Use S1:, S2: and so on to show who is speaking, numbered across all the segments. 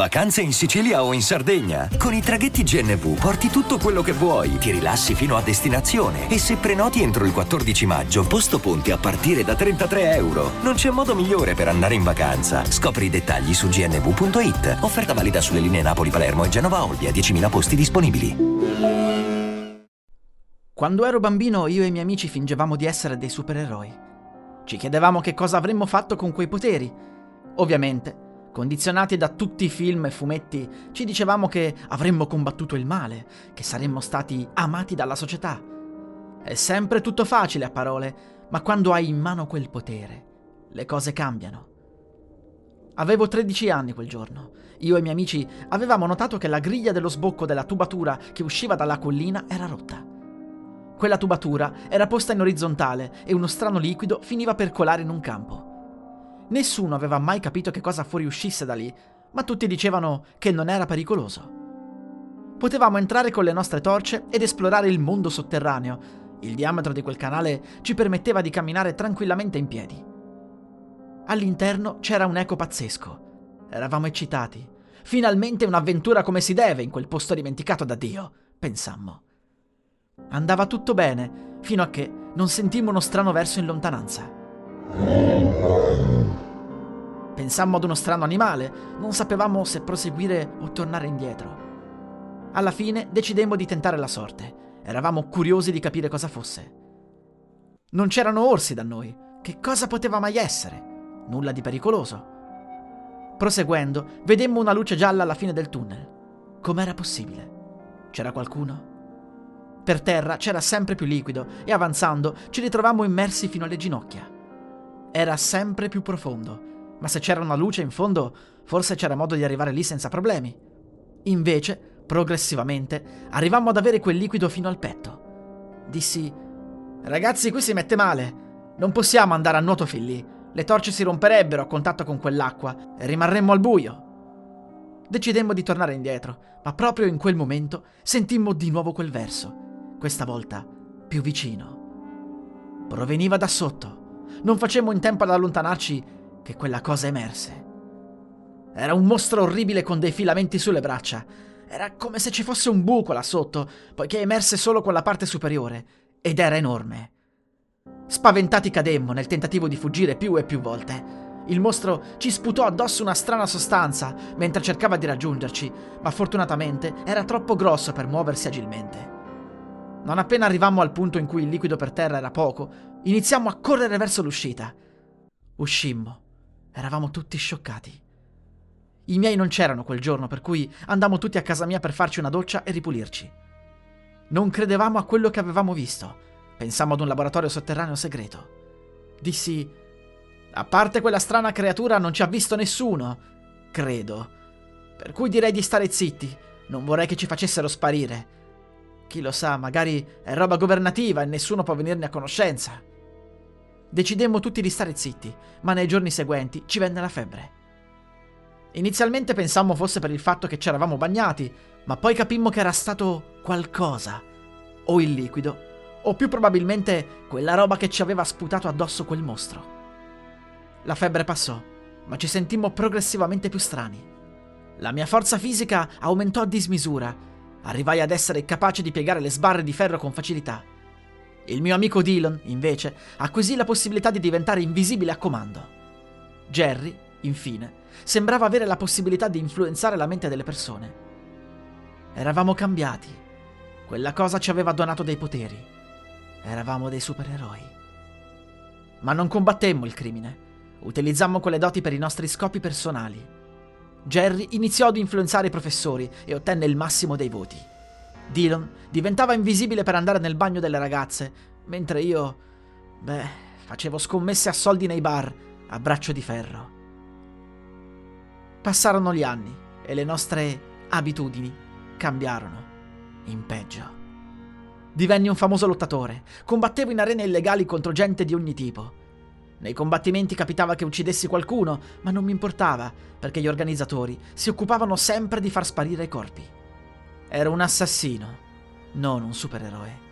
S1: Vacanze in Sicilia o in Sardegna? Con i traghetti GNV porti tutto quello che vuoi, ti rilassi fino a destinazione e se prenoti entro il 14 maggio, posto ponti a partire da 33 euro. Non c'è modo migliore per andare in vacanza. Scopri i dettagli su gnv.it. Offerta valida sulle linee Napoli-Palermo e Genova-Olbia, 10.000 posti disponibili.
S2: Quando ero bambino io e i miei amici fingevamo di essere dei supereroi. Ci chiedevamo che cosa avremmo fatto con quei poteri. Ovviamente Condizionati da tutti i film e fumetti, ci dicevamo che avremmo combattuto il male, che saremmo stati amati dalla società. È sempre tutto facile a parole, ma quando hai in mano quel potere, le cose cambiano. Avevo 13 anni quel giorno. Io e i miei amici avevamo notato che la griglia dello sbocco della tubatura che usciva dalla collina era rotta. Quella tubatura era posta in orizzontale e uno strano liquido finiva per colare in un campo. Nessuno aveva mai capito che cosa fuoriuscisse da lì, ma tutti dicevano che non era pericoloso. Potevamo entrare con le nostre torce ed esplorare il mondo sotterraneo. Il diametro di quel canale ci permetteva di camminare tranquillamente in piedi. All'interno c'era un eco pazzesco. Eravamo eccitati. Finalmente un'avventura come si deve in quel posto dimenticato da Dio, pensammo. Andava tutto bene, fino a che non sentimmo uno strano verso in lontananza. Pensammo ad uno strano animale, non sapevamo se proseguire o tornare indietro. Alla fine decidemmo di tentare la sorte. Eravamo curiosi di capire cosa fosse. Non c'erano orsi da noi. Che cosa poteva mai essere? Nulla di pericoloso. Proseguendo, vedemmo una luce gialla alla fine del tunnel. Com'era possibile? C'era qualcuno? Per terra c'era sempre più liquido e avanzando ci ritrovammo immersi fino alle ginocchia. Era sempre più profondo ma se c'era una luce in fondo, forse c'era modo di arrivare lì senza problemi. Invece, progressivamente, arrivammo ad avere quel liquido fino al petto. Dissi: Ragazzi, qui si mette male. Non possiamo andare a nuoto fin lì. Le torce si romperebbero a contatto con quell'acqua e rimarremmo al buio. Decidemmo di tornare indietro, ma proprio in quel momento sentimmo di nuovo quel verso, questa volta più vicino. Proveniva da sotto. Non facemmo in tempo ad allontanarci che quella cosa emerse. Era un mostro orribile con dei filamenti sulle braccia. Era come se ci fosse un buco là sotto, poiché emerse solo con la parte superiore, ed era enorme. Spaventati cademmo nel tentativo di fuggire più e più volte. Il mostro ci sputò addosso una strana sostanza mentre cercava di raggiungerci, ma fortunatamente era troppo grosso per muoversi agilmente. Non appena arrivammo al punto in cui il liquido per terra era poco, iniziammo a correre verso l'uscita. Uscimmo Eravamo tutti scioccati. I miei non c'erano quel giorno, per cui andammo tutti a casa mia per farci una doccia e ripulirci. Non credevamo a quello che avevamo visto. Pensammo ad un laboratorio sotterraneo segreto. Dissi: A parte quella strana creatura, non ci ha visto nessuno. Credo. Per cui direi di stare zitti. Non vorrei che ci facessero sparire. Chi lo sa, magari è roba governativa e nessuno può venirne a conoscenza. Decidemmo tutti di stare zitti, ma nei giorni seguenti ci venne la febbre. Inizialmente pensammo fosse per il fatto che ci eravamo bagnati, ma poi capimmo che era stato qualcosa, o il liquido, o più probabilmente quella roba che ci aveva sputato addosso quel mostro. La febbre passò, ma ci sentimmo progressivamente più strani. La mia forza fisica aumentò a dismisura, arrivai ad essere capace di piegare le sbarre di ferro con facilità. Il mio amico Dylan, invece, acquisì la possibilità di diventare invisibile a comando. Jerry, infine, sembrava avere la possibilità di influenzare la mente delle persone. Eravamo cambiati. Quella cosa ci aveva donato dei poteri. Eravamo dei supereroi. Ma non combattemmo il crimine. Utilizzammo quelle doti per i nostri scopi personali. Jerry iniziò ad influenzare i professori e ottenne il massimo dei voti. Dylan diventava invisibile per andare nel bagno delle ragazze, mentre io, beh, facevo scommesse a soldi nei bar a braccio di ferro. Passarono gli anni e le nostre abitudini cambiarono in peggio. Divenni un famoso lottatore, combattevo in arene illegali contro gente di ogni tipo. Nei combattimenti capitava che uccidessi qualcuno, ma non mi importava, perché gli organizzatori si occupavano sempre di far sparire i corpi. Ero un assassino, non un supereroe.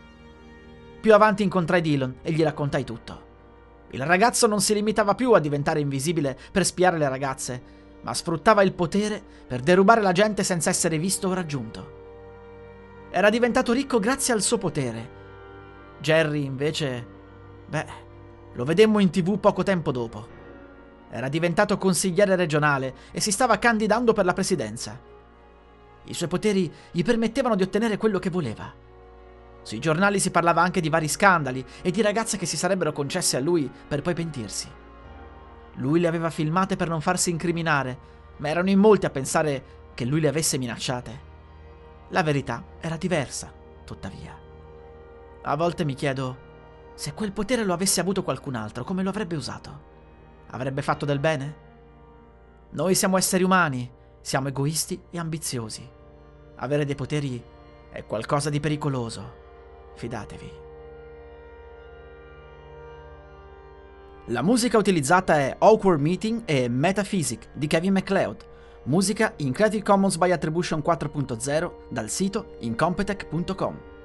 S2: Più avanti incontrai Dylan e gli raccontai tutto. Il ragazzo non si limitava più a diventare invisibile per spiare le ragazze, ma sfruttava il potere per derubare la gente senza essere visto o raggiunto. Era diventato ricco grazie al suo potere. Jerry, invece, beh, lo vedemmo in tv poco tempo dopo. Era diventato consigliere regionale e si stava candidando per la presidenza. I suoi poteri gli permettevano di ottenere quello che voleva. Sui giornali si parlava anche di vari scandali e di ragazze che si sarebbero concesse a lui per poi pentirsi. Lui le aveva filmate per non farsi incriminare, ma erano in molti a pensare che lui le avesse minacciate. La verità era diversa, tuttavia. A volte mi chiedo se quel potere lo avesse avuto qualcun altro, come lo avrebbe usato. Avrebbe fatto del bene? Noi siamo esseri umani, siamo egoisti e ambiziosi. Avere dei poteri è qualcosa di pericoloso. Fidatevi. La musica utilizzata è Awkward Meeting e Metaphysic di Kevin MacLeod, musica in Creative Commons by Attribution 4.0 dal sito incompetech.com.